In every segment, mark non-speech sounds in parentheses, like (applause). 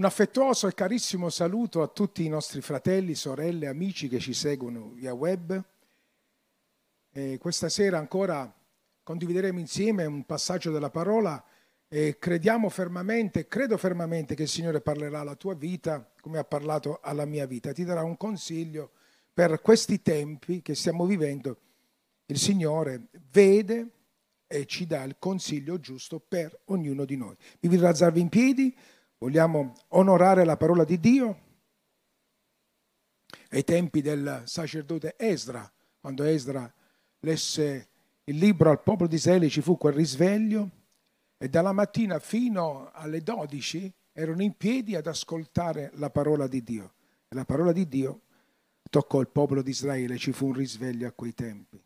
Un affettuoso e carissimo saluto a tutti i nostri fratelli, sorelle, amici che ci seguono via web. E questa sera ancora condivideremo insieme un passaggio della parola e crediamo fermamente, credo fermamente che il Signore parlerà alla tua vita come ha parlato alla mia vita. Ti darà un consiglio per questi tempi che stiamo vivendo. Il Signore vede e ci dà il consiglio giusto per ognuno di noi. Vi alzarvi in piedi. Vogliamo onorare la parola di Dio. Ai tempi del sacerdote Esdra, quando Esdra lesse il libro al popolo di Israele ci fu quel risveglio e dalla mattina fino alle 12 erano in piedi ad ascoltare la parola di Dio. E la parola di Dio toccò il popolo di Israele, ci fu un risveglio a quei tempi.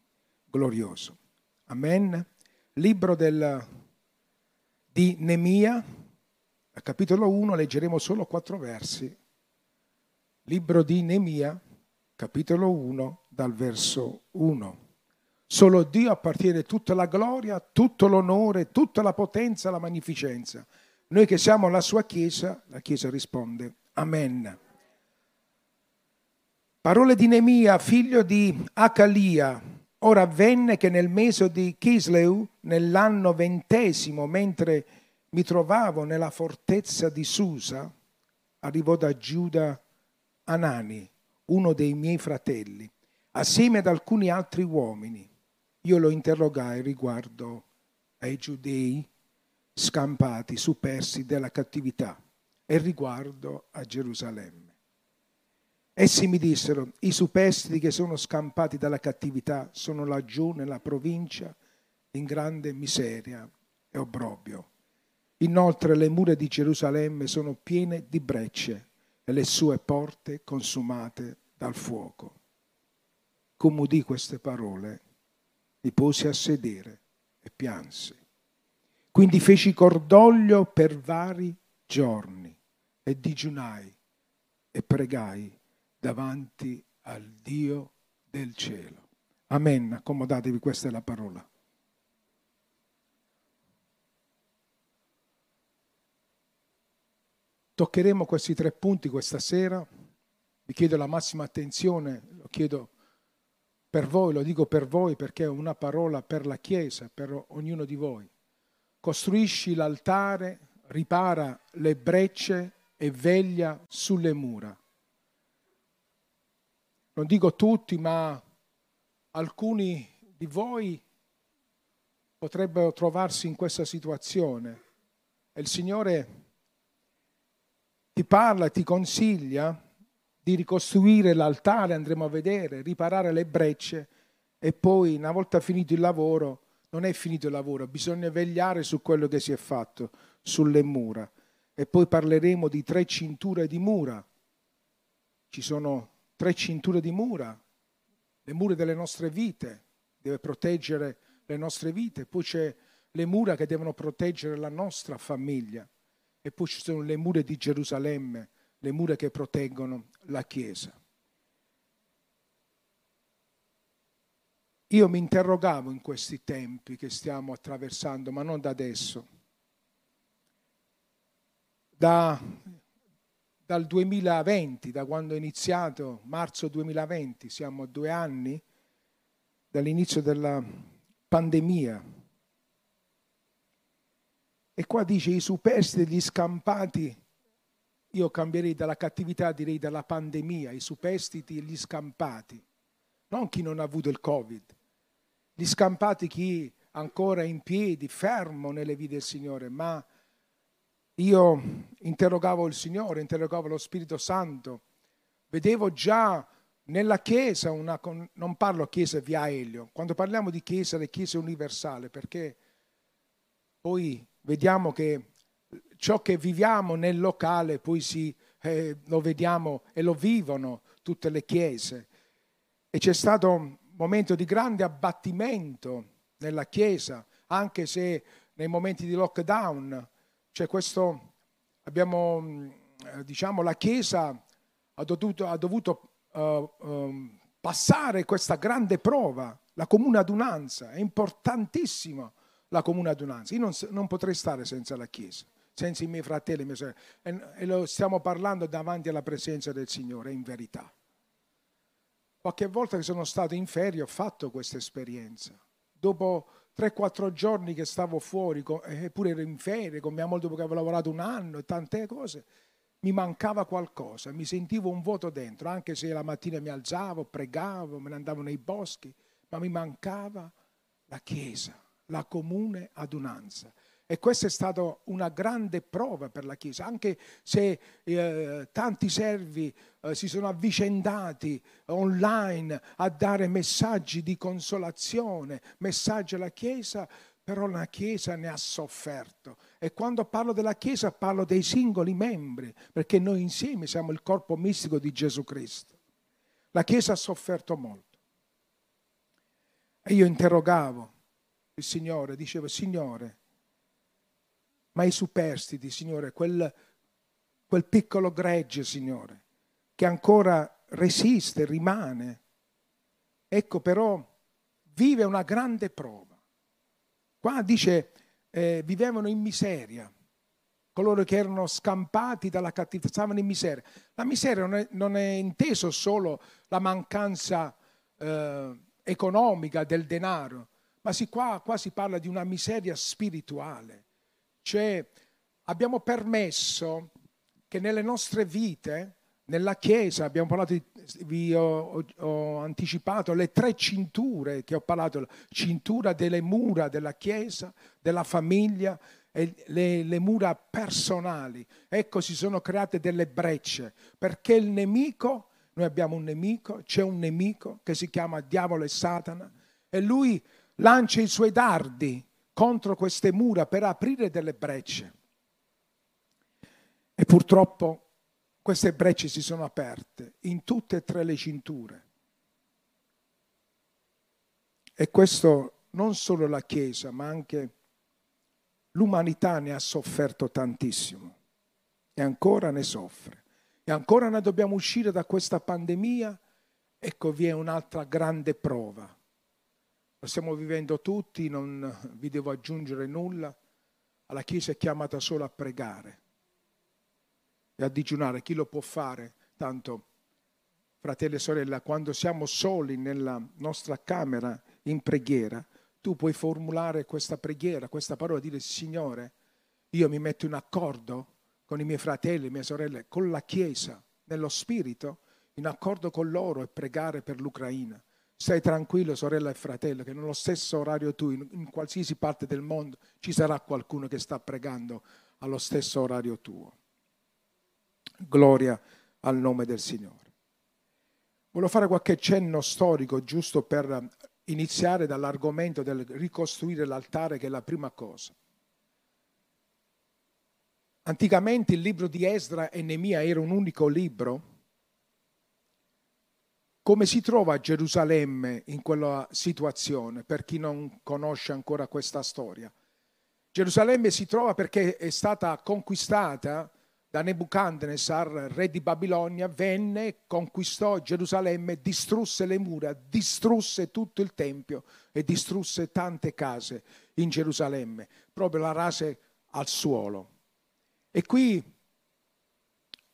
Glorioso. Amen. Libro del, di Nemia, al capitolo 1 leggeremo solo quattro versi. Libro di Nemia, capitolo 1, dal verso 1. Solo Dio appartiene tutta la gloria, tutto l'onore, tutta la potenza, la magnificenza. Noi che siamo la sua Chiesa, la Chiesa risponde Amen. Parole di Nemia, figlio di Acalia. Ora avvenne che nel mese di Chisleu, nell'anno ventesimo, mentre mi trovavo nella fortezza di Susa, arrivò da Giuda Anani, uno dei miei fratelli, assieme ad alcuni altri uomini. Io lo interrogai riguardo ai giudei scampati, supersi della cattività e riguardo a Gerusalemme. Essi mi dissero, i superstiti che sono scampati dalla cattività sono laggiù nella provincia in grande miseria e obbrobio Inoltre le mura di Gerusalemme sono piene di brecce e le sue porte consumate dal fuoco. Come udì queste parole, mi posi a sedere e piansi. Quindi feci cordoglio per vari giorni e digiunai e pregai davanti al Dio del cielo. Amen. Accomodatevi, questa è la parola. Toccheremo questi tre punti questa sera. Vi chiedo la massima attenzione, lo chiedo per voi, lo dico per voi perché è una parola per la Chiesa, per ognuno di voi. Costruisci l'altare, ripara le brecce e veglia sulle mura. Non dico tutti, ma alcuni di voi potrebbero trovarsi in questa situazione. E il Signore ti parla, ti consiglia di ricostruire l'altare, andremo a vedere, riparare le brecce e poi una volta finito il lavoro, non è finito il lavoro, bisogna vegliare su quello che si è fatto, sulle mura. E poi parleremo di tre cinture di mura. Ci sono tre cinture di mura, le mura delle nostre vite, deve proteggere le nostre vite, poi c'è le mura che devono proteggere la nostra famiglia. E poi ci sono le mura di Gerusalemme, le mura che proteggono la Chiesa. Io mi interrogavo in questi tempi che stiamo attraversando, ma non da adesso. Da, dal 2020, da quando è iniziato, marzo 2020, siamo a due anni dall'inizio della pandemia, e qua dice i superstiti, gli scampati, io cambierei dalla cattività, direi dalla pandemia, i superstiti e gli scampati, non chi non ha avuto il Covid, gli scampati chi ancora in piedi, fermo nelle vite del Signore, ma io interrogavo il Signore, interrogavo lo Spirito Santo, vedevo già nella Chiesa, una, non parlo Chiesa via Elio, quando parliamo di Chiesa, le Chiese universali, perché poi vediamo che ciò che viviamo nel locale poi si, eh, lo vediamo e lo vivono tutte le chiese. E c'è stato un momento di grande abbattimento nella chiesa, anche se nei momenti di lockdown c'è questo, abbiamo, eh, diciamo, la chiesa ha dovuto, ha dovuto uh, um, passare questa grande prova, la comune adunanza, è importantissimo la comune adunanza. Io non, non potrei stare senza la Chiesa. senza i miei fratelli e mie sorelle. E, e lo stiamo parlando davanti alla presenza del Signore, in verità. Qualche volta che sono stato in ferie ho fatto questa esperienza. Dopo 3-4 giorni che stavo fuori, eppure ero in ferie con mia moglie dopo che avevo lavorato un anno e tante cose, mi mancava qualcosa, mi sentivo un vuoto dentro, anche se la mattina mi alzavo, pregavo, me ne andavo nei boschi, ma mi mancava la Chiesa, la comune adunanza. E questa è stata una grande prova per la Chiesa, anche se eh, tanti servi eh, si sono avvicendati online a dare messaggi di consolazione, messaggi alla Chiesa, però la Chiesa ne ha sofferto. E quando parlo della Chiesa parlo dei singoli membri, perché noi insieme siamo il corpo mistico di Gesù Cristo. La Chiesa ha sofferto molto. E io interrogavo il Signore, dicevo, Signore, ma i superstiti, Signore, quel, quel piccolo gregge, Signore, che ancora resiste, rimane. Ecco però, vive una grande prova. Qua dice, eh, vivevano in miseria, coloro che erano scampati dalla cattività, stavano in miseria. La miseria non è, non è inteso solo la mancanza eh, economica del denaro, ma si, qua, qua si parla di una miseria spirituale cioè abbiamo permesso che nelle nostre vite, nella Chiesa, abbiamo parlato, di, vi ho, ho, anticipato le tre cinture che ho parlato, la cintura delle mura della Chiesa, della famiglia e le, le mura personali. Ecco, si sono create delle brecce, perché il nemico, noi abbiamo un nemico, c'è un nemico che si chiama Diavolo e Satana, e lui lancia i suoi dardi contro queste mura per aprire delle brecce. E purtroppo queste brecce si sono aperte in tutte e tre le cinture. E questo non solo la Chiesa, ma anche l'umanità ne ha sofferto tantissimo e ancora ne soffre. E ancora noi dobbiamo uscire da questa pandemia. Ecco, vi è un'altra grande prova lo stiamo vivendo tutti, non vi devo aggiungere nulla. Alla Chiesa è chiamata solo a pregare e a digiunare. Chi lo può fare? Tanto, fratelli e sorelle, quando siamo soli nella nostra camera in preghiera, tu puoi formulare questa preghiera, questa parola, dire Signore, io mi metto in accordo con i miei fratelli, mie sorelle, con la Chiesa, nello Spirito, in accordo con loro e pregare per l'Ucraina. Stai tranquillo, sorella e fratello, che nello stesso orario tu, in, in qualsiasi parte del mondo, ci sarà qualcuno che sta pregando allo stesso orario tuo. Gloria al nome del Signore. Volevo fare qualche cenno storico giusto per iniziare dall'argomento del ricostruire l'altare, che è la prima cosa. Anticamente il libro di Esdra e Nemia era un unico libro come si trova Gerusalemme in quella situazione, per chi non conosce ancora questa storia? Gerusalemme si trova perché è stata conquistata da Nebuchadnezzar, re di Babilonia, venne, conquistò Gerusalemme, distrusse le mura, distrusse tutto il Tempio e distrusse tante case in Gerusalemme, proprio la rase al suolo. E qui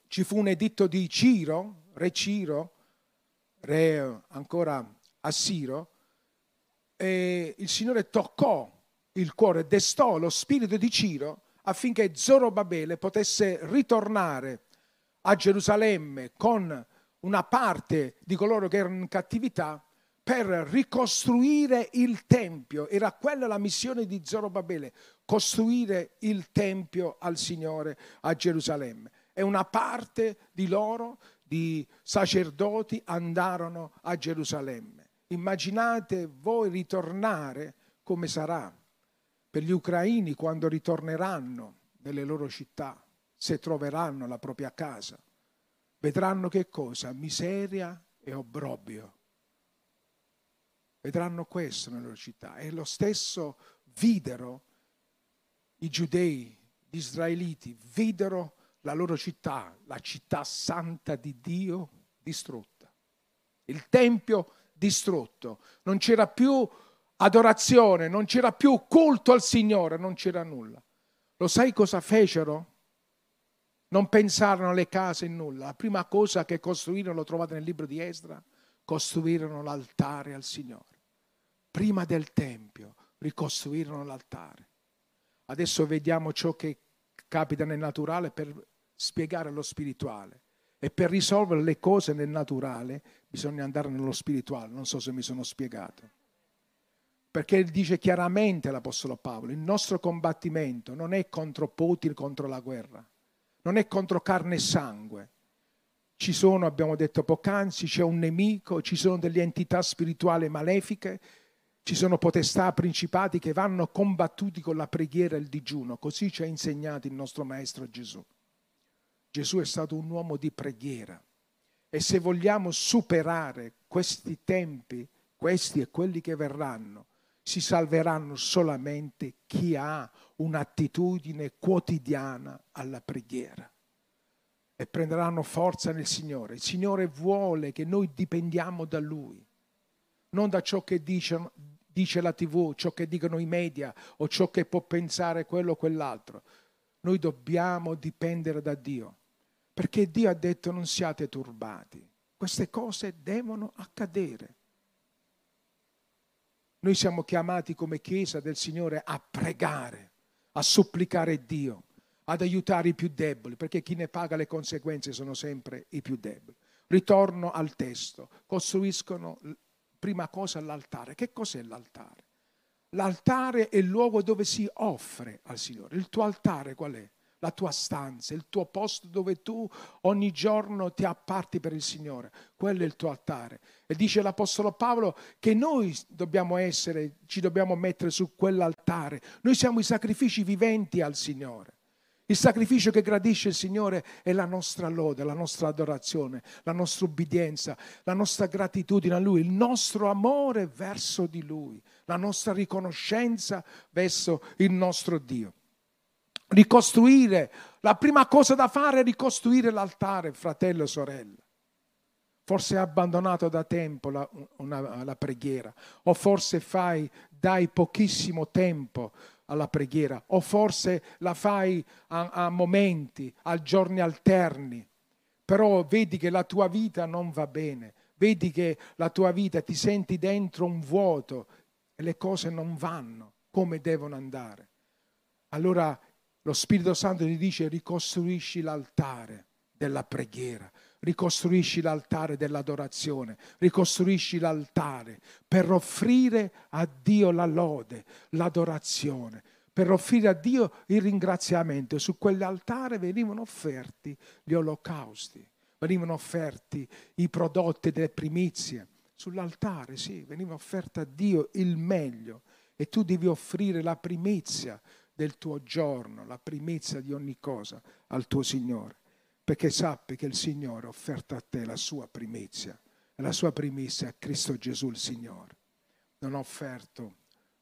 ci fu un editto di Ciro, re Ciro, re ancora assiro, e il Signore toccò il cuore, destò lo spirito di Ciro affinché Zorobabele potesse ritornare a Gerusalemme con una parte di coloro che erano in cattività per ricostruire il Tempio. Era quella la missione di Zorobabele, costruire il Tempio al Signore a Gerusalemme. E una parte di loro di sacerdoti andarono a Gerusalemme. Immaginate voi ritornare come sarà per gli ucraini quando ritorneranno nelle loro città, se troveranno la propria casa. Vedranno che cosa? Miseria e obbrobio. Vedranno questo nelle loro città. E lo stesso videro i giudei, gli israeliti, videro la loro città, la città santa di Dio, distrutta. Il Tempio distrutto. Non c'era più adorazione, non c'era più culto al Signore, non c'era nulla. Lo sai cosa fecero? Non pensarono alle case in nulla. La prima cosa che costruirono, lo trovate nel libro di Esdra, costruirono l'altare al Signore. Prima del Tempio ricostruirono l'altare. Adesso vediamo ciò che capita nel naturale per spiegare lo spirituale. E per risolvere le cose nel naturale bisogna andare nello spirituale. Non so se mi sono spiegato. Perché dice chiaramente l'Apostolo Paolo, il nostro combattimento non è contro Putin, contro la guerra, non è contro carne e sangue. Ci sono, abbiamo detto poc'anzi, c'è un nemico, ci sono delle entità spirituali malefiche ci sono potestà, principati che vanno combattuti con la preghiera e il digiuno. Così ci ha insegnato il nostro Maestro Gesù. Gesù è stato un uomo di preghiera. E se vogliamo superare questi tempi, questi e quelli che verranno, si salveranno solamente chi ha un'attitudine quotidiana alla preghiera e prenderanno forza nel Signore. Il Signore vuole che noi dipendiamo da Lui non da ciò che dice, dice la tv, ciò che dicono i media o ciò che può pensare quello o quell'altro. Noi dobbiamo dipendere da Dio, perché Dio ha detto non siate turbati, queste cose devono accadere. Noi siamo chiamati come Chiesa del Signore a pregare, a supplicare Dio, ad aiutare i più deboli, perché chi ne paga le conseguenze sono sempre i più deboli. Ritorno al testo, costruiscono prima cosa l'altare. Che cos'è l'altare? L'altare è il luogo dove si offre al Signore. Il tuo altare qual è? La tua stanza, il tuo posto dove tu ogni giorno ti apparti per il Signore. Quello è il tuo altare. E dice l'Apostolo Paolo che noi dobbiamo essere, ci dobbiamo mettere su quell'altare. Noi siamo i sacrifici viventi al Signore. Il sacrificio che gradisce il Signore è la nostra lode, la nostra adorazione, la nostra ubbidienza, la nostra gratitudine a Lui, il nostro amore verso di Lui, la nostra riconoscenza verso il nostro Dio. Ricostruire, la prima cosa da fare è ricostruire l'altare, fratello e sorella. Forse hai abbandonato da tempo la, una, la preghiera o forse fai, dai pochissimo tempo alla preghiera o forse la fai a, a momenti, a giorni alterni, però vedi che la tua vita non va bene, vedi che la tua vita ti senti dentro un vuoto e le cose non vanno come devono andare. Allora lo Spirito Santo ti dice ricostruisci l'altare della preghiera, ricostruisci l'altare dell'adorazione, ricostruisci l'altare per offrire a Dio la lode, l'adorazione, per offrire a Dio il ringraziamento. Su quell'altare venivano offerti gli olocausti, venivano offerti i prodotti delle primizie. Sull'altare, sì, veniva offerto a Dio il meglio e tu devi offrire la primizia del tuo giorno, la primizia di ogni cosa al tuo Signore perché sappi che il Signore ha offerto a te la sua primizia e la sua primizia è Cristo Gesù il Signore. Non ha offerto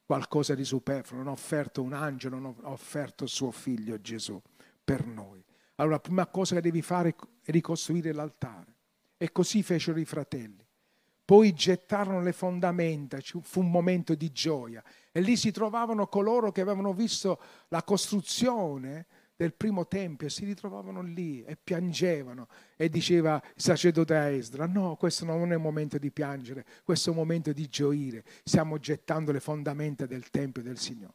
qualcosa di superfluo, non ha offerto un angelo, non ha offerto suo figlio Gesù per noi. Allora la prima cosa che devi fare è ricostruire l'altare. E così fecero i fratelli. Poi gettarono le fondamenta, fu un momento di gioia. E lì si trovavano coloro che avevano visto la costruzione del primo tempio si ritrovavano lì e piangevano e diceva il sacerdote Esdra, no, questo non è un momento di piangere, questo è un momento di gioire, stiamo gettando le fondamenta del tempio del Signore.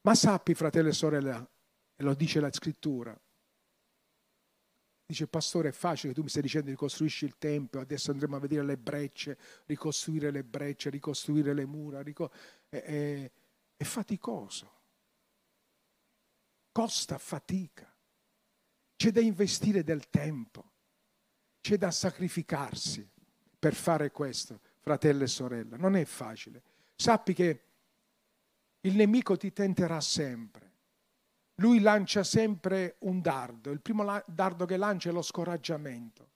Ma sappi, fratello e sorella, e lo dice la scrittura, dice pastore è facile, tu mi stai dicendo ricostruisci il tempio, adesso andremo a vedere le brecce, ricostruire le brecce, ricostruire le mura, rico- è, è, è faticoso costa fatica, c'è da investire del tempo, c'è da sacrificarsi per fare questo, fratello e sorella. Non è facile. Sappi che il nemico ti tenterà sempre. Lui lancia sempre un dardo. Il primo dardo che lancia è lo scoraggiamento,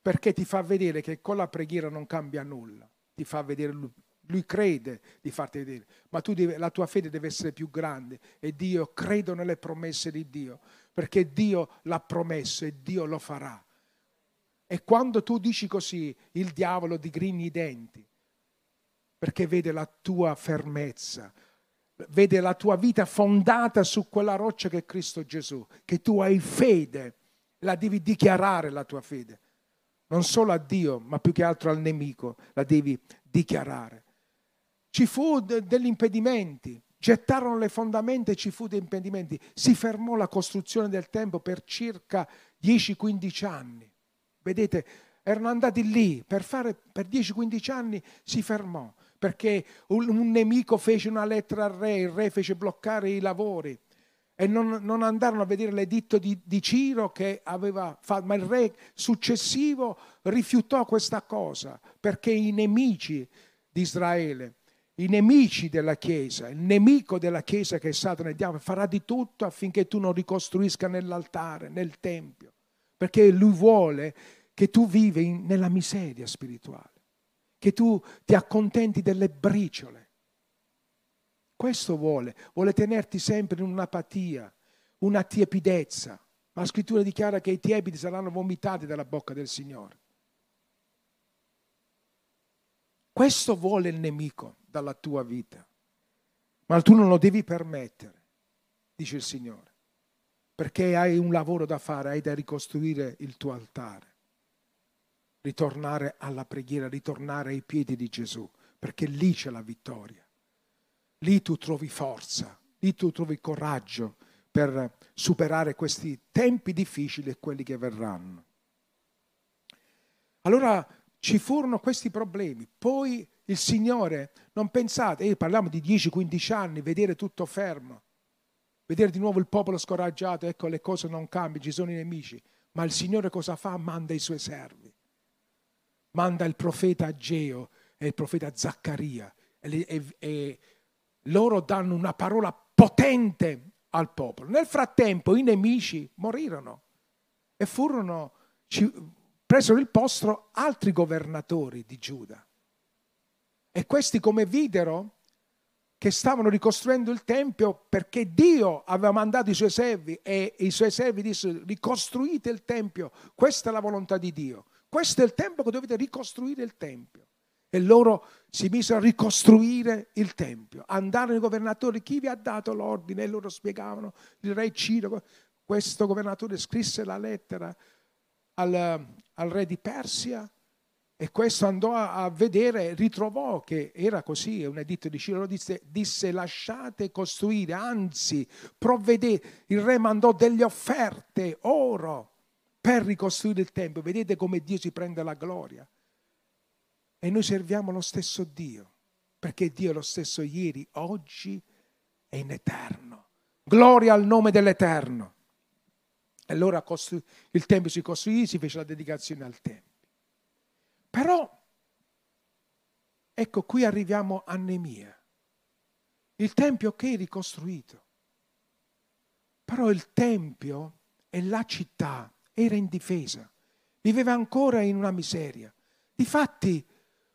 perché ti fa vedere che con la preghiera non cambia nulla. Ti fa vedere lui crede di farti vedere, ma devi, la tua fede deve essere più grande e Dio, credo nelle promesse di Dio, perché Dio l'ha promesso e Dio lo farà. E quando tu dici così, il diavolo digrigni i denti, perché vede la tua fermezza, vede la tua vita fondata su quella roccia che è Cristo Gesù, che tu hai fede, la devi dichiarare la tua fede. Non solo a Dio, ma più che altro al nemico, la devi dichiarare. Ci fu de- degli impedimenti, gettarono le fondamenta e ci fu degli impedimenti. Si fermò la costruzione del Tempio per circa 10-15 anni. Vedete, erano andati lì per fare per 10-15 anni si fermò perché un, un, nemico fece una lettera al re, il re fece bloccare i lavori. E non, non andarono a vedere l'editto di, di Ciro che aveva fatto, ma il re successivo rifiutò questa cosa perché i nemici di Israele, i nemici della Chiesa, il nemico della Chiesa che è Satana e il diavolo farà di tutto affinché tu non ricostruisca nell'altare, nel Tempio, perché lui vuole che tu vivi nella miseria spirituale che tu ti accontenti delle briciole. Questo vuole, vuole tenerti sempre in un'apatia, una tiepidezza. Ma la scrittura dichiara che i tiepidi saranno vomitati dalla bocca del Signore. Questo vuole il nemico dalla tua vita, ma tu non lo devi permettere, dice il Signore, perché hai un lavoro da fare, hai da ricostruire il tuo altare ritornare alla preghiera, ritornare ai piedi di Gesù, perché lì c'è la vittoria. Lì tu trovi forza, lì tu trovi coraggio per superare questi tempi difficili e quelli che verranno. Allora ci furono questi problemi, poi il Signore, non pensate, eh, parliamo di 10-15 anni, vedere tutto fermo, vedere di nuovo il popolo scoraggiato, ecco le cose non cambiano, ci sono i nemici, ma il Signore cosa fa? Manda i suoi servi manda il profeta Ageo e il profeta Zaccaria e, e, e loro danno una parola potente al popolo. Nel frattempo i nemici morirono e furono, ci, presero il posto altri governatori di Giuda. E questi come videro che stavano ricostruendo il Tempio perché Dio aveva mandato i suoi servi e i suoi servi dissero ricostruite il Tempio, questa è la volontà di Dio. Questo è il tempo che dovete ricostruire il Tempio. E loro si misero a ricostruire il Tempio. Andarono i governatori, chi vi ha dato l'ordine? E loro spiegavano, il re Ciro, questo governatore scrisse la lettera al, al re di Persia e questo andò a, a, vedere, ritrovò che era così, un editto di Ciro, disse, disse lasciate costruire, anzi provvedete, il re mandò delle offerte, oro, per ricostruire il Tempio. Vedete come Dio si prende la gloria. E noi serviamo lo stesso Dio, perché Dio è lo stesso ieri, oggi e in eterno. Gloria al nome dell'Eterno. E allora il Tempio si costruì, si fece la dedicazione al Tempio. Però, ecco qui arriviamo a Nemia. Il Tempio che è ricostruito. Però il Tempio è la città era in difesa, viveva ancora in una miseria. Difatti,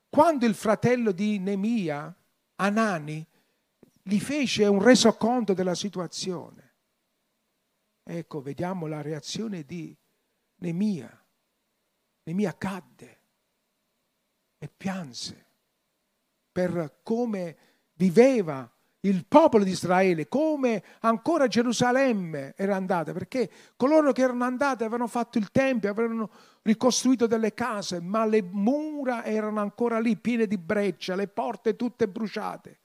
quando il fratello di Nemia, Anani, gli fece un resoconto della situazione, ecco, vediamo la reazione di Nemia. Nemia cadde e pianse per come viveva il popolo di Israele, come ancora Gerusalemme era andata, perché coloro che erano andati avevano fatto il Tempio, avevano ricostruito delle case, ma le mura erano ancora lì piene di breccia, le porte tutte bruciate.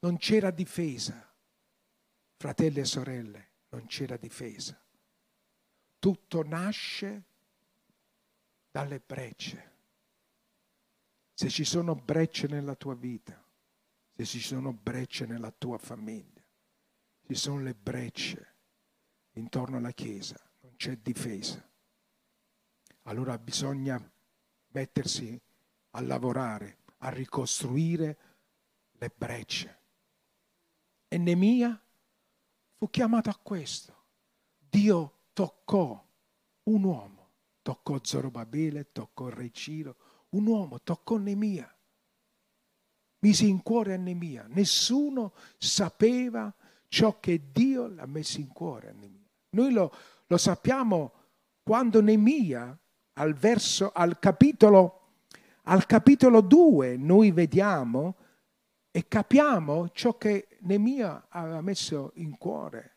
Non c'era difesa. Fratelli e sorelle, non c'era difesa. Tutto nasce dalle brecce. Se ci sono brecce nella tua vita, se ci sono brecce nella tua famiglia, ci sono le brecce intorno alla Chiesa, non c'è difesa. Allora bisogna mettersi a lavorare, a ricostruire le brecce. E Nemia fu chiamato a questo. Dio toccò un uomo, toccò Zorobabele, toccò re Ciro, un uomo toccò Nemia mise in cuore a Nemia. Nessuno sapeva ciò che Dio l'ha messo in cuore a Nemia. Noi lo, lo sappiamo quando Nemia, al, verso, al, capitolo, al capitolo 2, noi vediamo e capiamo ciò che Nemia aveva messo in cuore.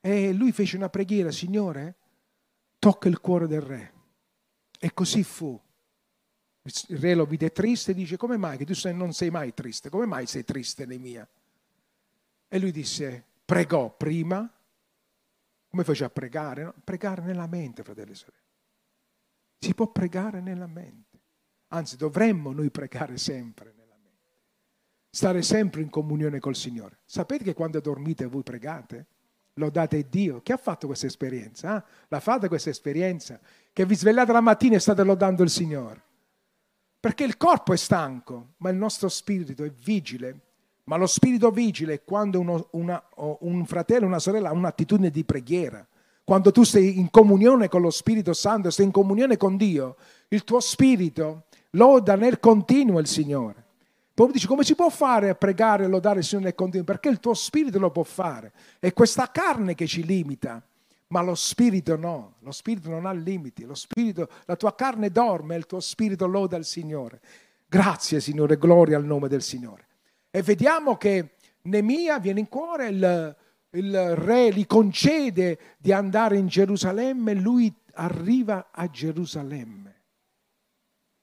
E lui fece una preghiera, Signore, tocca il cuore del re. E così fu. Il re lo vide triste e dice, come mai che tu non sei mai triste? Come mai sei triste, Nemia? E lui disse, pregò prima. Come faceva a pregare? No? Pregare nella mente, fratelli e sorelle. Si può pregare nella mente. Anzi, dovremmo noi pregare sempre nella mente. Stare sempre in comunione col Signore. Sapete che quando dormite voi pregate? Lodate Dio. Chi ha fatto questa esperienza? Eh? L'ha fatta questa esperienza? Che vi svegliate la mattina e state lodando il Signore. Perché il corpo è stanco, ma il nostro spirito è vigile. Ma lo spirito vigile è quando uno, una, un fratello una sorella ha un'attitudine di preghiera. Quando tu sei in comunione con lo Spirito Santo, sei in comunione con Dio, il tuo spirito loda nel continuo il Signore. Poi dici come si può fare a pregare e lodare il Signore nel continuo? Perché il tuo spirito lo può fare. È questa carne che ci limita ma lo spirito no, lo spirito non ha limiti, lo spirito, la tua carne dorme il tuo spirito loda il Signore. Grazie Signore, gloria al nome del Signore. E vediamo che Nemia viene in cuore, il, il re gli concede di andare in Gerusalemme lui arriva a Gerusalemme.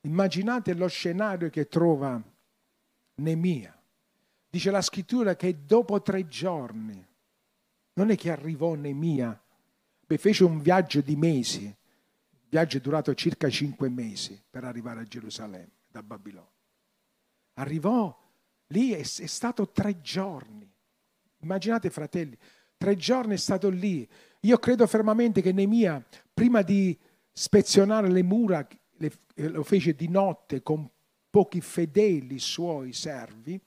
Immaginate lo scenario che trova Nemia. Dice la scrittura che dopo tre giorni, non è che arrivò Nemia fece un viaggio di mesi, il viaggio durato circa cinque mesi per arrivare a Gerusalemme da Babilonia. Arrivò lì, è, è stato tre giorni. Immaginate fratelli, tre giorni è stato lì. Io credo fermamente che Nemia, prima di spezionare le mura, le, eh, lo fece di notte con pochi fedeli suoi servi,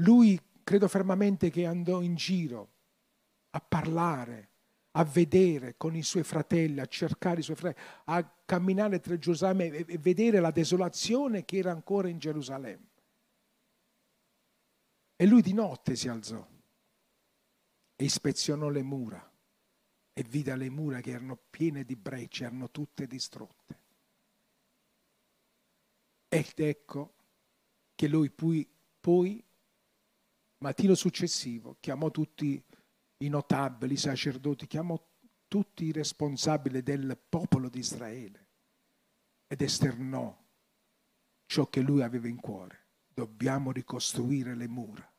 lui credo fermamente che andò in giro a parlare a vedere con i suoi fratelli, a cercare i suoi fratelli, a camminare tra Gerusalemme e vedere la desolazione che era ancora in Gerusalemme. E lui di notte si alzò e ispezionò le mura e vide le mura che erano piene di brecce, erano tutte distrutte. Ed ecco che lui poi, poi mattino successivo, chiamò tutti i notabili, i sacerdoti, chiamò tutti i responsabili del popolo di Israele ed esternò ciò che lui aveva in cuore. Dobbiamo ricostruire le mura,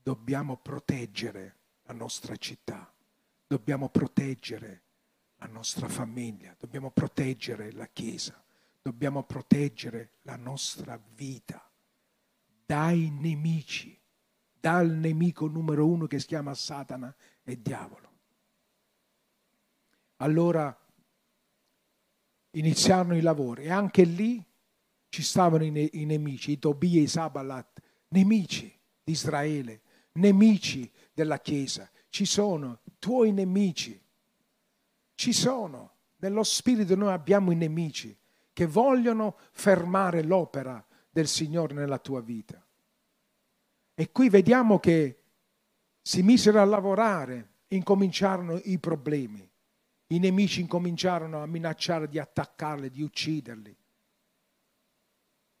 dobbiamo proteggere la nostra città, dobbiamo proteggere la nostra famiglia, dobbiamo proteggere la Chiesa, dobbiamo proteggere la nostra vita. Dai nemici dal nemico numero uno che si chiama Satana e diavolo. Allora iniziarono i lavori e anche lì ci stavano i, ne- i nemici, i Tobia e i Sabalat, nemici di Israele, nemici della Chiesa. Ci sono tuoi nemici, ci sono. Nello spirito noi abbiamo i nemici che vogliono fermare l'opera del Signore nella tua vita. E qui vediamo che si misero a lavorare, incominciarono i problemi. I nemici incominciarono a minacciare di attaccarli, di ucciderli.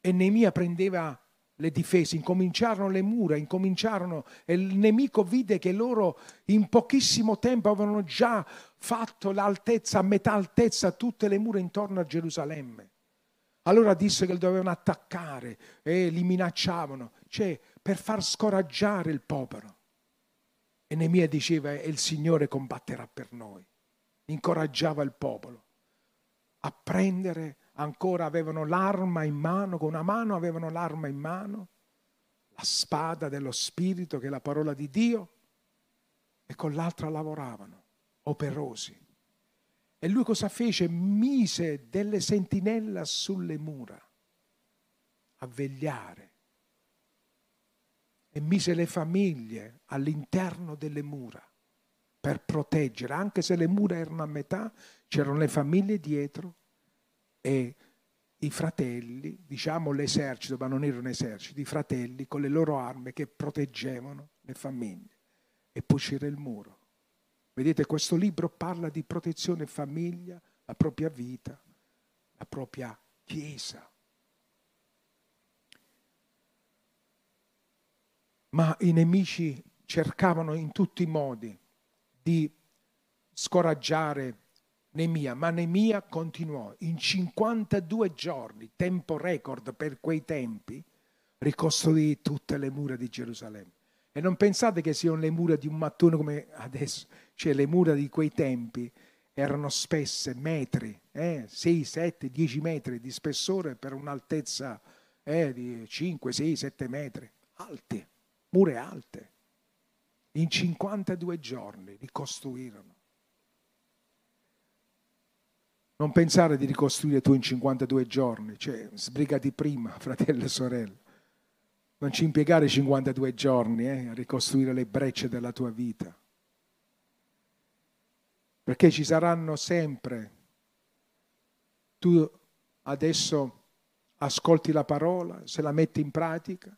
E Nemia prendeva le difese, incominciarono le mura, incominciarono e il nemico vide che loro in pochissimo tempo avevano già fatto l'altezza, a metà altezza, tutte le mura intorno a Gerusalemme. Allora disse che dovevano attaccare e li minacciavano. Cioè, per far scoraggiare il popolo. E Nemia diceva, e il Signore combatterà per noi. Incoraggiava il popolo a prendere ancora, avevano l'arma in mano, con una mano avevano l'arma in mano, la spada dello Spirito, che è la parola di Dio, e con l'altra lavoravano, operosi. E lui cosa fece? Mise delle sentinelle sulle mura a vegliare e mise le famiglie all'interno delle mura per proteggere, anche se le mura erano a metà, c'erano le famiglie dietro e i fratelli, diciamo l'esercito, ma non era un esercito, i fratelli con le loro armi che proteggevano le famiglie. E poi c'era il muro. Vedete, questo libro parla di protezione famiglia, la propria vita, la propria chiesa. Ma i nemici cercavano in tutti i modi di scoraggiare Nemia, ma Nemia continuò in 52 giorni, tempo record per quei tempi, ricostruì tutte le mura di Gerusalemme. E non pensate che siano le mura di un mattone come adesso, cioè le mura di quei tempi erano spesse metri, eh, 6, 7, 10 metri di spessore per un'altezza eh, di 5, 6, 7 metri, alte, mure alte. In 52 giorni ricostruirono. Non pensare di ricostruire tu in 52 giorni, cioè sbrigati prima, (laughs) fratello e sorella. Non ci impiegare 52 giorni eh, a ricostruire le brecce della tua vita. Perché ci saranno sempre. Tu adesso ascolti la parola, se la metti in pratica,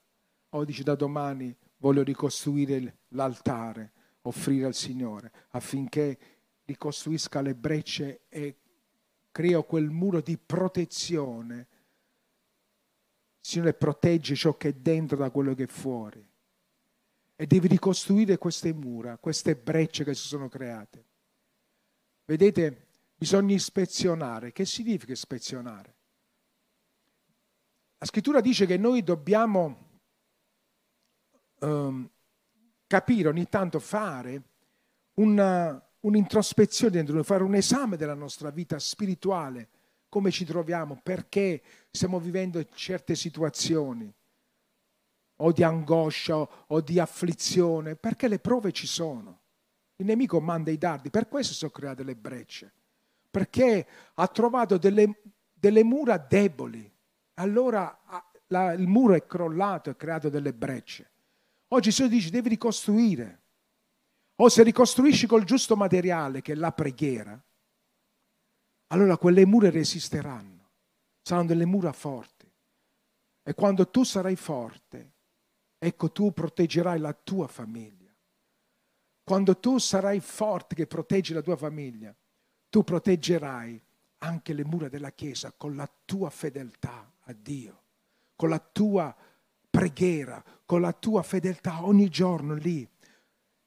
o dici da domani voglio ricostruire l'altare, offrire al Signore, affinché ricostruisca le brecce e creo quel muro di protezione. Signore, protegge ciò che è dentro da quello che è fuori. E devi ricostruire queste mura, queste brecce che si sono create. Vedete, bisogna ispezionare. Che significa ispezionare? La scrittura dice che noi dobbiamo um, capire ogni tanto fare una, un'introspezione dentro noi, fare un esame della nostra vita spirituale, come ci troviamo, perché stiamo vivendo certe situazioni, o di angoscia o di afflizione, perché le prove ci sono. Il nemico manda i dardi, per questo sono create le brecce, perché ha trovato delle, delle mura deboli. Allora la, il muro è crollato e ha creato delle brecce. Oggi si dice devi ricostruire. O se ricostruisci col giusto materiale, che è la preghiera, allora quelle mura resisteranno. Saranno delle mura forti. E quando tu sarai forte, ecco tu proteggerai la tua famiglia. Quando tu sarai forte che proteggi la tua famiglia, tu proteggerai anche le mura della Chiesa con la tua fedeltà a Dio, con la tua preghiera, con la tua fedeltà ogni giorno lì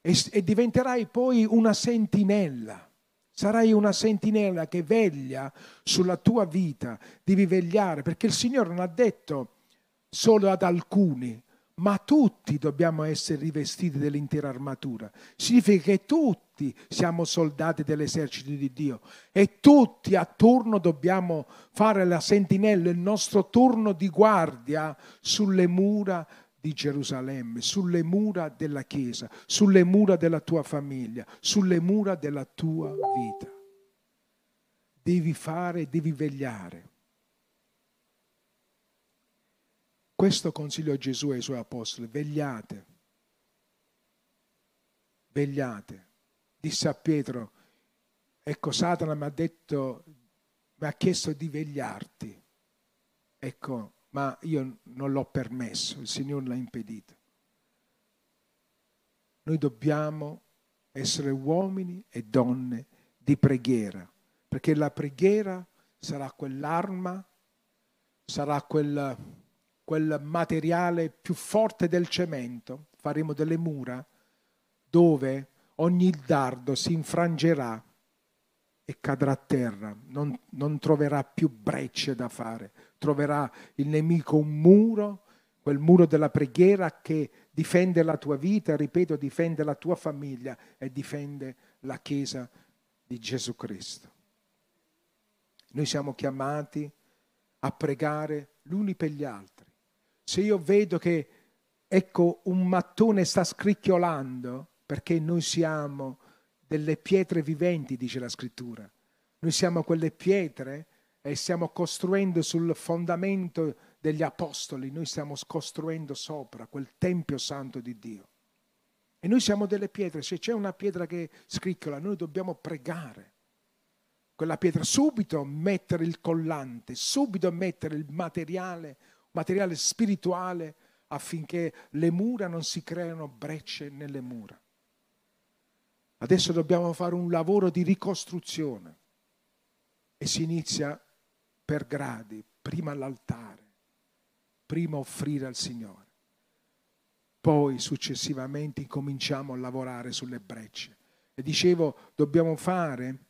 e, e diventerai poi una sentinella. Sarai una sentinella che veglia sulla tua vita, devi vegliare, perché il Signore non ha detto solo ad alcuni, ma tutti dobbiamo essere rivestiti dell'intera armatura. Significa che tutti siamo soldati dell'esercito di Dio e tutti a turno dobbiamo fare la sentinella, il nostro turno di guardia sulle mura di Gerusalemme, sulle mura della Chiesa, sulle mura della tua famiglia, sulle mura della tua vita. Devi fare, devi vegliare. Questo consiglio Gesù ai suoi apostoli, vegliate, vegliate. Disse a Pietro, ecco Satana mi ha detto, mi ha chiesto di vegliarti. Ecco, ma io non l'ho permesso, il Signore l'ha impedito. Noi dobbiamo essere uomini e donne di preghiera, perché la preghiera sarà quell'arma, sarà quel, quel materiale più forte del cemento, faremo delle mura dove ogni dardo si infrangerà e cadrà a terra, non, non troverà più brecce da fare, troverà il nemico un muro, quel muro della preghiera che difende la tua vita, ripeto, difende la tua famiglia e difende la Chiesa di Gesù Cristo. Noi siamo chiamati a pregare gli uni per gli altri. Se io vedo che, ecco, un mattone sta scricchiolando, perché noi siamo delle pietre viventi, dice la scrittura. Noi siamo quelle pietre e stiamo costruendo sul fondamento degli apostoli, noi stiamo costruendo sopra quel Tempio Santo di Dio. E noi siamo delle pietre, se c'è una pietra che scricchiola, noi dobbiamo pregare. Quella pietra, subito mettere il collante, subito mettere il materiale, materiale spirituale affinché le mura non si creino brecce nelle mura. Adesso dobbiamo fare un lavoro di ricostruzione e si inizia per gradi, prima all'altare, prima offrire al Signore. poi successivamente cominciamo a lavorare sulle brecce. E dicevo, dobbiamo fare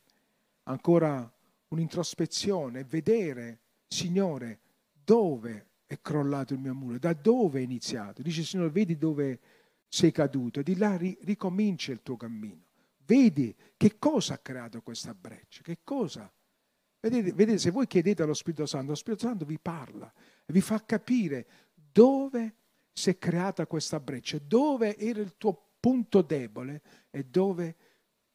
ancora un'introspezione vedere, Signore, dove è crollato il mio muro, da dove è iniziato. Dice, Signore, vedi dove sei caduto e di là ricomincia il tuo cammino. Vedi che cosa ha creato questa breccia, che cosa. Vedete, vedete, se voi chiedete allo Spirito Santo, lo Spirito Santo vi parla vi fa capire dove si è creata questa breccia, dove era il tuo punto debole e dove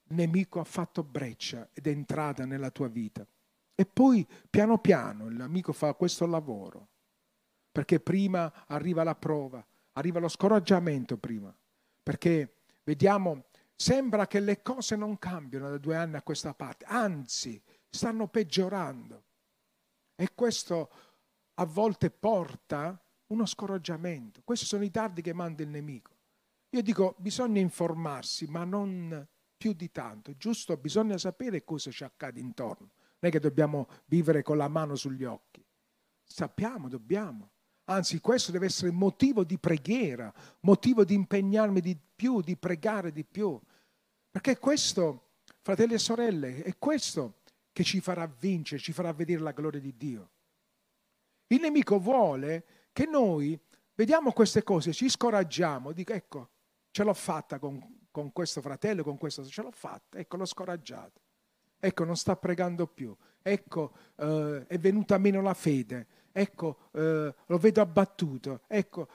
il nemico ha fatto breccia ed è entrata nella tua vita. E poi piano piano l'amico fa questo lavoro, perché prima arriva la prova, arriva lo scoraggiamento prima, perché vediamo, sembra che le cose non cambiano da due anni a questa parte, anzi stanno peggiorando. E questo a volte porta uno scoraggiamento. Questi sono i dardi che manda il nemico. Io dico, bisogna informarsi, ma non più di tanto. Giusto, bisogna sapere cosa ci accade intorno. Non è che dobbiamo vivere con la mano sugli occhi. Sappiamo, dobbiamo. Anzi, questo deve essere motivo di preghiera, motivo di impegnarmi di più, di pregare di più. Perché questo, fratelli e sorelle, è questo che ci farà vincere, ci farà vedere la gloria di Dio. Il nemico vuole che noi vediamo queste cose, ci scoraggiamo, dico ecco, ce l'ho fatta con, con questo fratello, con questo, ce l'ho fatta, ecco, l'ho scoraggiato, ecco, non sta pregando più, ecco, eh, è venuta meno la fede, ecco, eh, lo vedo abbattuto, ecco,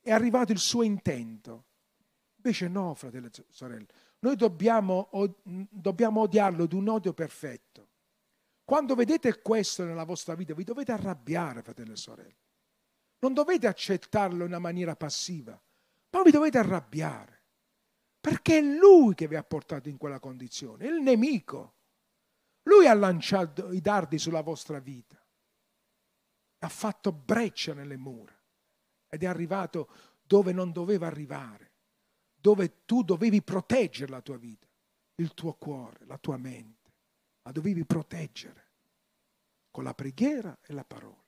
è arrivato il suo intento. Invece no, fratello e sorelle, noi dobbiamo, dobbiamo odiarlo di un odio perfetto. Quando vedete questo nella vostra vita, vi dovete arrabbiare, fratelli e sorelle. Non dovete accettarlo in una maniera passiva, ma vi dovete arrabbiare. Perché è lui che vi ha portato in quella condizione, il nemico. Lui ha lanciato i dardi sulla vostra vita, ha fatto breccia nelle mura ed è arrivato dove non doveva arrivare, dove tu dovevi proteggere la tua vita, il tuo cuore, la tua mente, la dovevi proteggere con la preghiera e la parola.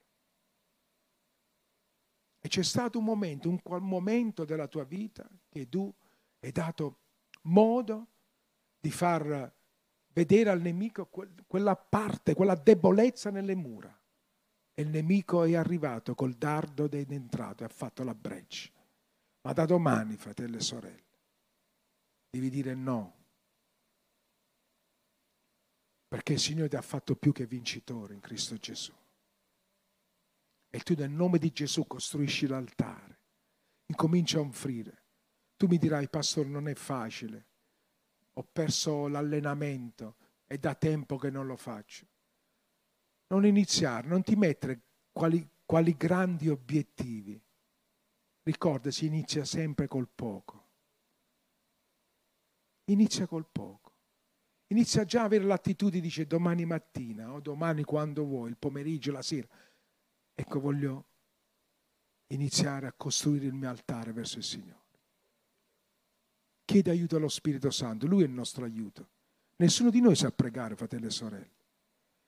E c'è stato un momento, un qual momento della tua vita che tu hai dato modo di far vedere al nemico quella parte, quella debolezza nelle mura. E il nemico è arrivato col dardo ed è entrato e ha fatto la breccia. Ma da domani, fratelli e sorelle, devi dire no. Perché il Signore ti ha fatto più che vincitore in Cristo Gesù. E tu nel nome di Gesù costruisci l'altare, incomincia a offrire. Tu mi dirai, pastore, non è facile, ho perso l'allenamento, è da tempo che non lo faccio. Non iniziare, non ti mettere quali, quali grandi obiettivi. Ricorda, si inizia sempre col poco. Inizia col poco. Inizia già a avere l'attitudine, dice domani mattina o domani quando vuoi, il pomeriggio, la sera Ecco, voglio iniziare a costruire il mio altare verso il Signore. Chiede aiuto allo Spirito Santo, Lui è il nostro aiuto. Nessuno di noi sa pregare, fratelli e sorelle.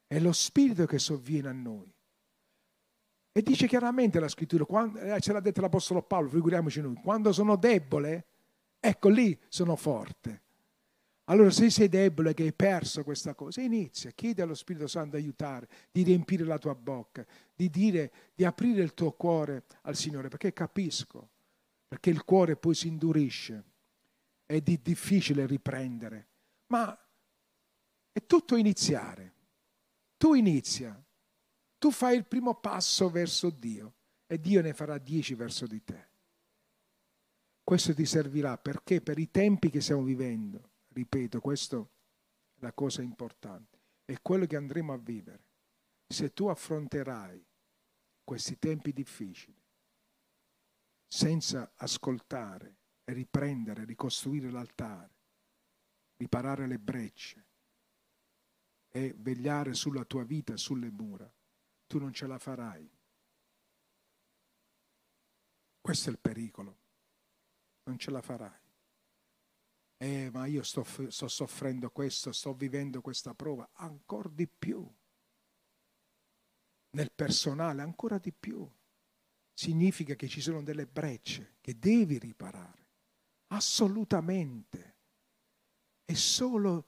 È lo Spirito che sovviene a noi. E dice chiaramente la scrittura, quando, eh, ce l'ha detto l'Apostolo Paolo, figuriamoci noi, quando sono debole, ecco lì sono forte. Allora se sei debole, che hai perso questa cosa, inizia, chiedi allo Spirito Santo di aiutare, di riempire la tua bocca, di dire, di aprire il tuo cuore al Signore, perché capisco, perché il cuore poi si indurisce, è di difficile riprendere, ma è tutto iniziare. Tu inizia, tu fai il primo passo verso Dio e Dio ne farà dieci verso di te. Questo ti servirà perché per i tempi che stiamo vivendo ripeto, questa è la cosa importante, è quello che andremo a vivere. Se tu affronterai questi tempi difficili senza ascoltare riprendere, ricostruire l'altare, riparare le brecce e vegliare sulla tua vita, sulle mura, tu non ce la farai. Questo è il pericolo. Non ce la farai eh, ma io sto, sto soffrendo questo, sto vivendo questa prova, ancora di più. Nel personale, ancora di più. significa che ci sono delle brecce che devi riparare. Assolutamente. È solo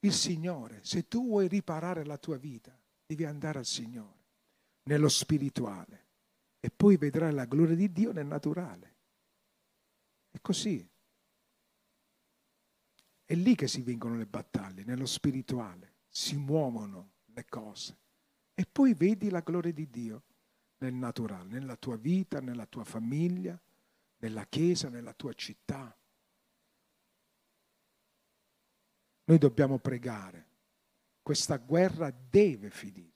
il Signore. Se tu vuoi riparare la tua vita, devi andare al Signore, nello spirituale. E poi vedrai la gloria di Dio nel naturale. È così. È lì che si vincono le battaglie, nello spirituale. Si muovono le cose. E poi vedi la gloria di Dio nel naturale, nella tua vita, nella tua famiglia, nella chiesa, nella tua città. Noi dobbiamo pregare. Questa guerra deve finire.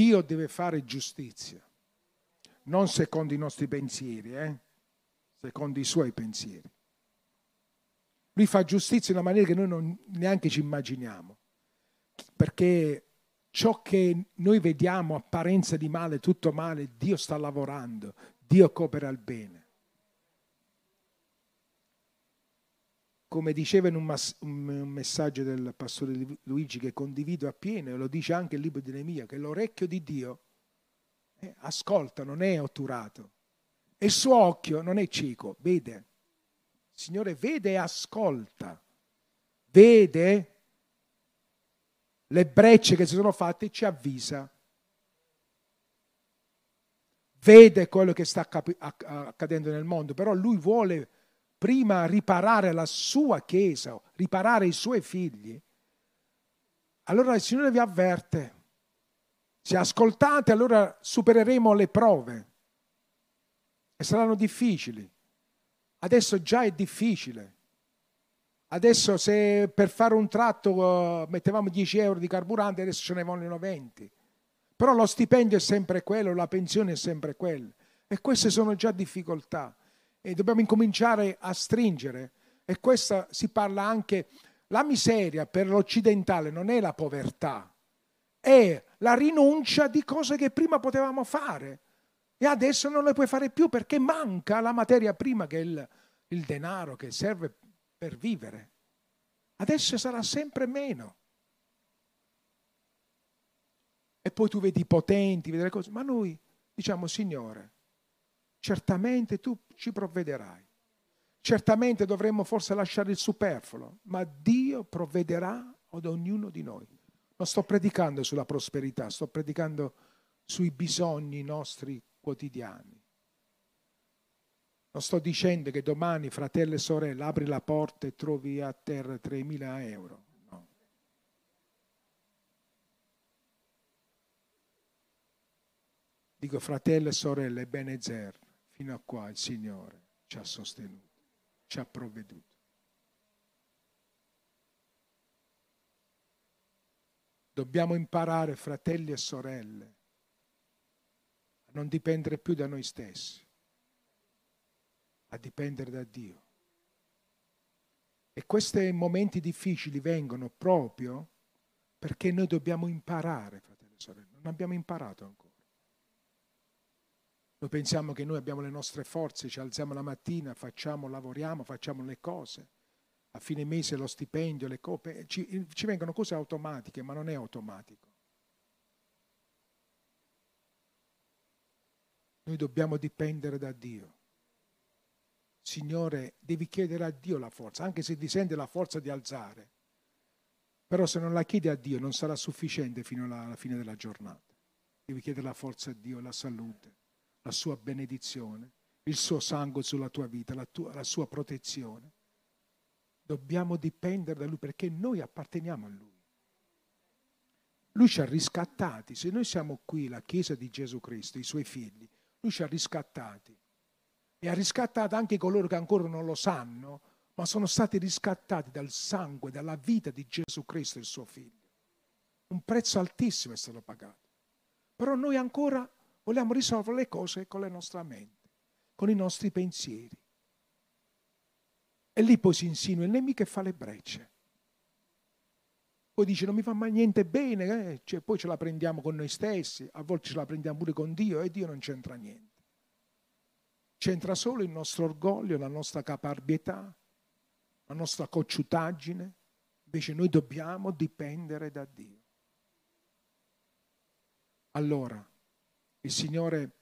Dio deve fare giustizia, non secondo i nostri pensieri, eh? secondo i suoi pensieri. Lui fa giustizia in una maniera che noi non neanche ci immaginiamo, perché ciò che noi vediamo apparenza di male, tutto male, Dio sta lavorando, Dio coopera al bene. Come diceva in un, mas- un messaggio del pastore Luigi che condivido appieno, e lo dice anche il libro di Nemia, che l'orecchio di Dio eh, ascolta, non è otturato, e il suo occhio non è cieco, vede. Il Signore vede e ascolta, vede le brecce che si sono fatte e ci avvisa. Vede quello che sta accadendo nel mondo, però lui vuole prima riparare la sua chiesa, riparare i suoi figli. Allora il Signore vi avverte, se ascoltate allora supereremo le prove e saranno difficili. Adesso già è difficile. Adesso se per fare un tratto uh, mettevamo 10 euro di carburante, adesso ce ne vogliono 20. Però lo stipendio è sempre quello, la pensione è sempre quella. E queste sono già difficoltà. E dobbiamo incominciare a stringere. E questa si parla anche... La miseria per l'occidentale non è la povertà, è la rinuncia di cose che prima potevamo fare e adesso non le puoi fare più perché manca la materia prima che è il, il denaro che serve per vivere. Adesso sarà sempre meno. E poi tu vedi i potenti, vedi le cose, ma noi diciamo Signore, certamente tu ci provvederai. Certamente dovremmo forse lasciare il superfluo, ma Dio provvederà ad ognuno di noi. Non sto predicando sulla prosperità, sto predicando sui bisogni nostri quotidiani. Non sto dicendo che domani, fratello e sorella, apri la porta e trovi a terra 3.000 euro. No. Dico fratello e sorella, Ebenezer, fino a qua il Signore ci ha sostenuto, ci ha provveduto. Dobbiamo imparare, fratelli e sorelle, a non dipendere più da noi stessi, a dipendere da Dio. E questi momenti difficili vengono proprio perché noi dobbiamo imparare, fratelli e sorelle. Non abbiamo imparato ancora. Noi pensiamo che noi abbiamo le nostre forze, ci alziamo la mattina, facciamo, lavoriamo, facciamo le cose. A fine mese lo stipendio, le coppe, ci, ci vengono cose automatiche, ma non è automatico. Noi dobbiamo dipendere da Dio. Signore, devi chiedere a Dio la forza, anche se ti sente la forza di alzare. Però se non la chiedi a Dio non sarà sufficiente fino alla fine della giornata. Devi chiedere la forza a Dio, la salute, la sua benedizione, il suo sangue sulla tua vita, la, tua, la sua protezione. Dobbiamo dipendere da Lui perché noi apparteniamo a Lui. Lui ci ha riscattati. Se noi siamo qui, la Chiesa di Gesù Cristo, i Suoi figli, lui ci ha riscattati e ha riscattato anche coloro che ancora non lo sanno, ma sono stati riscattati dal sangue, dalla vita di Gesù Cristo, il suo figlio. Un prezzo altissimo è stato pagato. Però noi ancora vogliamo risolvere le cose con la nostra mente, con i nostri pensieri. E lì poi si insinua il nemico e fa le brecce. Poi dice non mi fa mai niente bene, eh? cioè, poi ce la prendiamo con noi stessi, a volte ce la prendiamo pure con Dio e Dio non c'entra niente. C'entra solo il nostro orgoglio, la nostra caparbietà, la nostra cocciutaggine. Invece noi dobbiamo dipendere da Dio. allora il Signore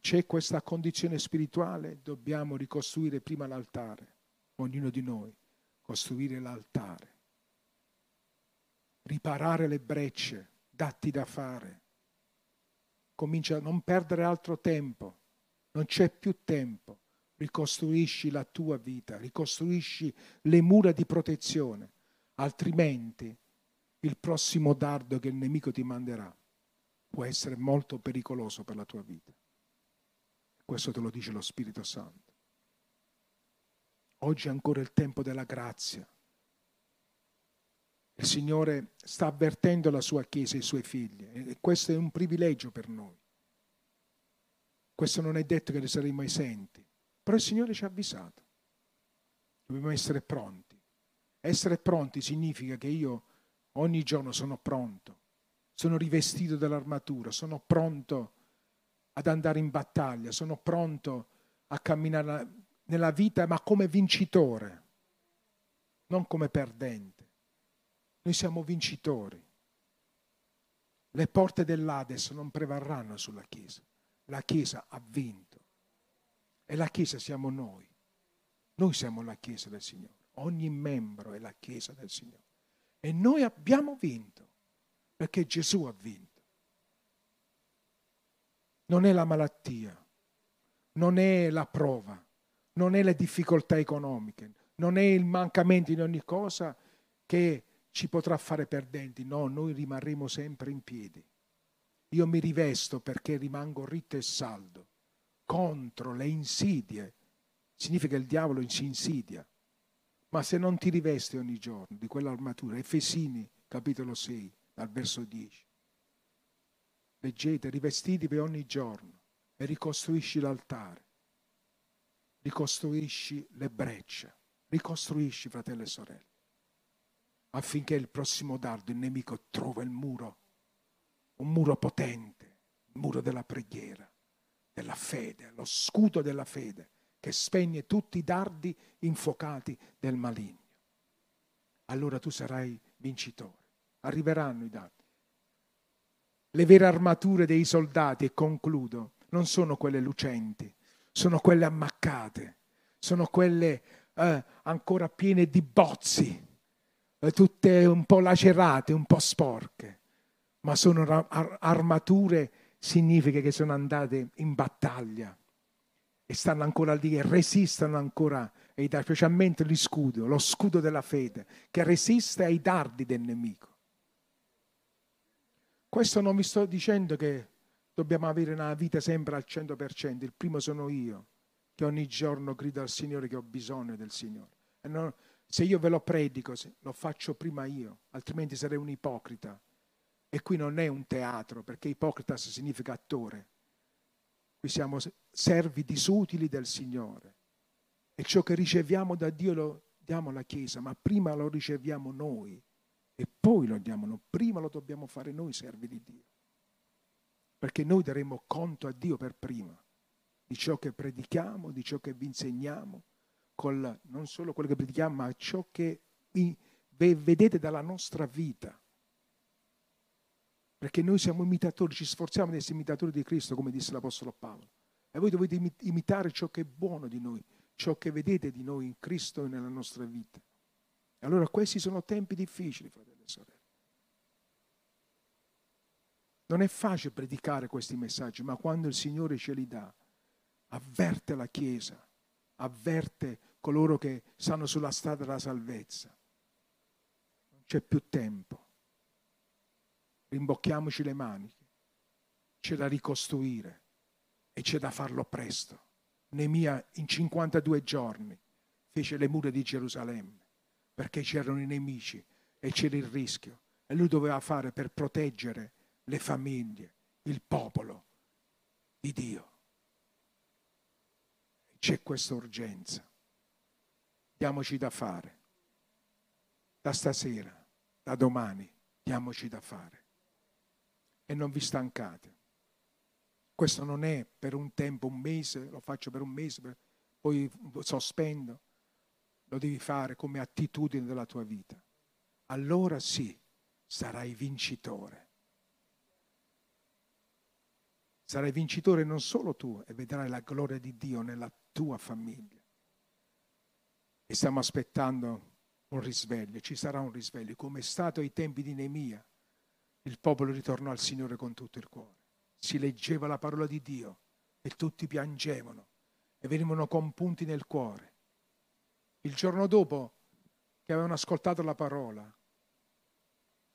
c'è questa condizione spirituale, dobbiamo ricostruire prima l'altare, ognuno di noi, costruire l'altare, riparare le brecce, datti da fare. Comincia a non perdere altro tempo, non c'è più tempo. Ricostruisci la tua vita, ricostruisci le mura di protezione, altrimenti il prossimo dardo che il nemico ti manderà può essere molto pericoloso per la tua vita. Questo te lo dice lo Spirito Santo. Oggi è ancora il tempo della grazia. Il Signore sta avvertendo la sua Chiesa e i suoi figli e questo è un privilegio per noi. Questo non è detto che ne saremo esenti, però il Signore ci ha avvisato. Dobbiamo essere pronti. Essere pronti significa che io ogni giorno sono pronto, sono rivestito dell'armatura, sono pronto ad andare in battaglia, sono pronto a camminare nella vita ma come vincitore, non come perdente. Noi siamo vincitori. Le porte dell'Ades non prevarranno sulla Chiesa. La Chiesa ha vinto. E la Chiesa siamo noi. Noi siamo la Chiesa del Signore. Ogni membro è la Chiesa del Signore. E noi abbiamo vinto perché Gesù ha vinto. Non è la malattia, non è la prova, non è le difficoltà economiche, non è il mancamento di ogni cosa che ci potrà fare perdenti. No, noi rimarremo sempre in piedi. Io mi rivesto perché rimango ritto e saldo contro le insidie. Significa che il diavolo si insidia. Ma se non ti rivesti ogni giorno di quell'armatura, Efesini capitolo 6, dal verso 10, leggete, rivestitevi ogni giorno e ricostruisci l'altare, ricostruisci le brecce, ricostruisci fratelli e sorelle, affinché il prossimo dardo, il nemico, trova il muro, un muro potente, il muro della preghiera, della fede, lo scudo della fede che spegne tutti i dardi infuocati del maligno. Allora tu sarai vincitore. Arriveranno i dardi. Le vere armature dei soldati, e concludo, non sono quelle lucenti, sono quelle ammaccate, sono quelle eh, ancora piene di bozzi, eh, tutte un po' lacerate, un po' sporche, ma sono ar- armature, significa che sono andate in battaglia e stanno ancora lì e resistono ancora ai dardi, specialmente lo scudo, lo scudo della fede, che resiste ai dardi del nemico. Questo non vi sto dicendo che dobbiamo avere una vita sempre al 100%, il primo sono io, che ogni giorno grido al Signore che ho bisogno del Signore. Non, se io ve lo predico, lo faccio prima io, altrimenti sarei un ipocrita. E qui non è un teatro, perché ipocritas significa attore. Qui siamo servi disutili del Signore. E ciò che riceviamo da Dio lo diamo alla Chiesa, ma prima lo riceviamo noi e poi lo diamo. Prima lo dobbiamo fare noi, servi di Dio. Perché noi daremo conto a Dio per prima di ciò che predichiamo, di ciò che vi insegniamo, col, non solo quello che predichiamo, ma ciò che vi, vedete dalla nostra vita perché noi siamo imitatori, ci sforziamo di essere imitatori di Cristo, come disse l'Apostolo Paolo. E voi dovete imitare ciò che è buono di noi, ciò che vedete di noi in Cristo e nella nostra vita. E allora questi sono tempi difficili, fratelli e sorelle. Non è facile predicare questi messaggi, ma quando il Signore ce li dà, avverte la Chiesa, avverte coloro che stanno sulla strada della salvezza. Non c'è più tempo rimbocchiamoci le maniche, c'è da ricostruire e c'è da farlo presto. Nemia in 52 giorni fece le mura di Gerusalemme perché c'erano i nemici e c'era il rischio e lui doveva fare per proteggere le famiglie, il popolo di Dio. C'è questa urgenza. Diamoci da fare. Da stasera, da domani, diamoci da fare e non vi stancate. Questo non è per un tempo, un mese, lo faccio per un mese, poi sospendo. Lo devi fare come attitudine della tua vita. Allora sì, sarai vincitore. Sarai vincitore non solo tu e vedrai la gloria di Dio nella tua famiglia. E stiamo aspettando un risveglio, ci sarà un risveglio, come è stato ai tempi di Nemia. Il popolo ritornò al Signore con tutto il cuore. Si leggeva la parola di Dio e tutti piangevano e venivano compunti nel cuore. Il giorno dopo che avevano ascoltato la parola,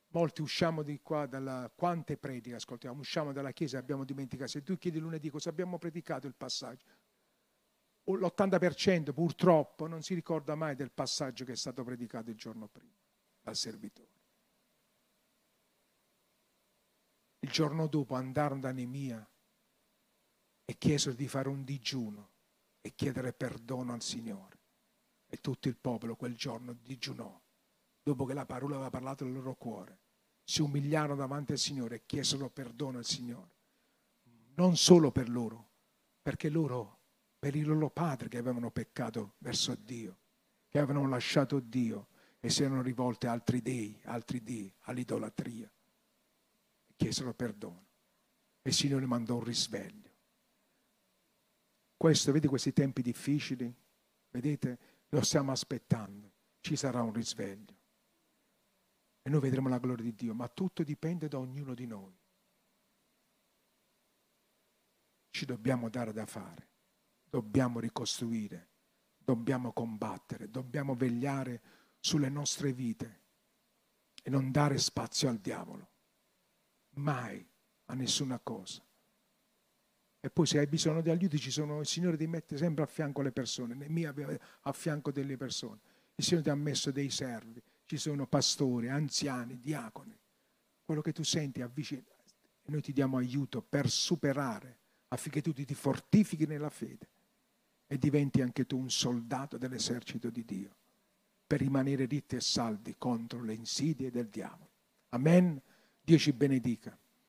molti usciamo di qua dalla quante prediche ascoltiamo, usciamo dalla chiesa e abbiamo dimenticato. Se tu chiedi lunedì cosa abbiamo predicato il passaggio, l'80% purtroppo non si ricorda mai del passaggio che è stato predicato il giorno prima dal servitore. Il giorno dopo andarono da Nemia e chiesero di fare un digiuno e chiedere perdono al Signore. E tutto il popolo quel giorno digiunò, dopo che la parola aveva parlato nel loro cuore. Si umiliarono davanti al Signore e chiesero perdono al Signore. Non solo per loro, perché loro, per i loro padri che avevano peccato verso Dio, che avevano lasciato Dio e si erano rivolte a altri dei, altri dei, all'idolatria. Chiesero perdono. E il Signore mandò un risveglio. Questo, vedi questi tempi difficili? Vedete? Lo stiamo aspettando. Ci sarà un risveglio. E noi vedremo la gloria di Dio, ma tutto dipende da ognuno di noi. Ci dobbiamo dare da fare, dobbiamo ricostruire, dobbiamo combattere, dobbiamo vegliare sulle nostre vite e non dare spazio al diavolo. Mai a nessuna cosa. E poi se hai bisogno di aiuto, ci sono, il Signore ti mette sempre a fianco le persone, mia a fianco delle persone. Il Signore ti ha messo dei servi, ci sono pastori, anziani, diaconi. Quello che tu senti avvicina. Noi ti diamo aiuto per superare affinché tu ti fortifichi nella fede e diventi anche tu un soldato dell'esercito di Dio per rimanere ritti e saldi contro le insidie del diavolo. Amen. Dio ci benedica.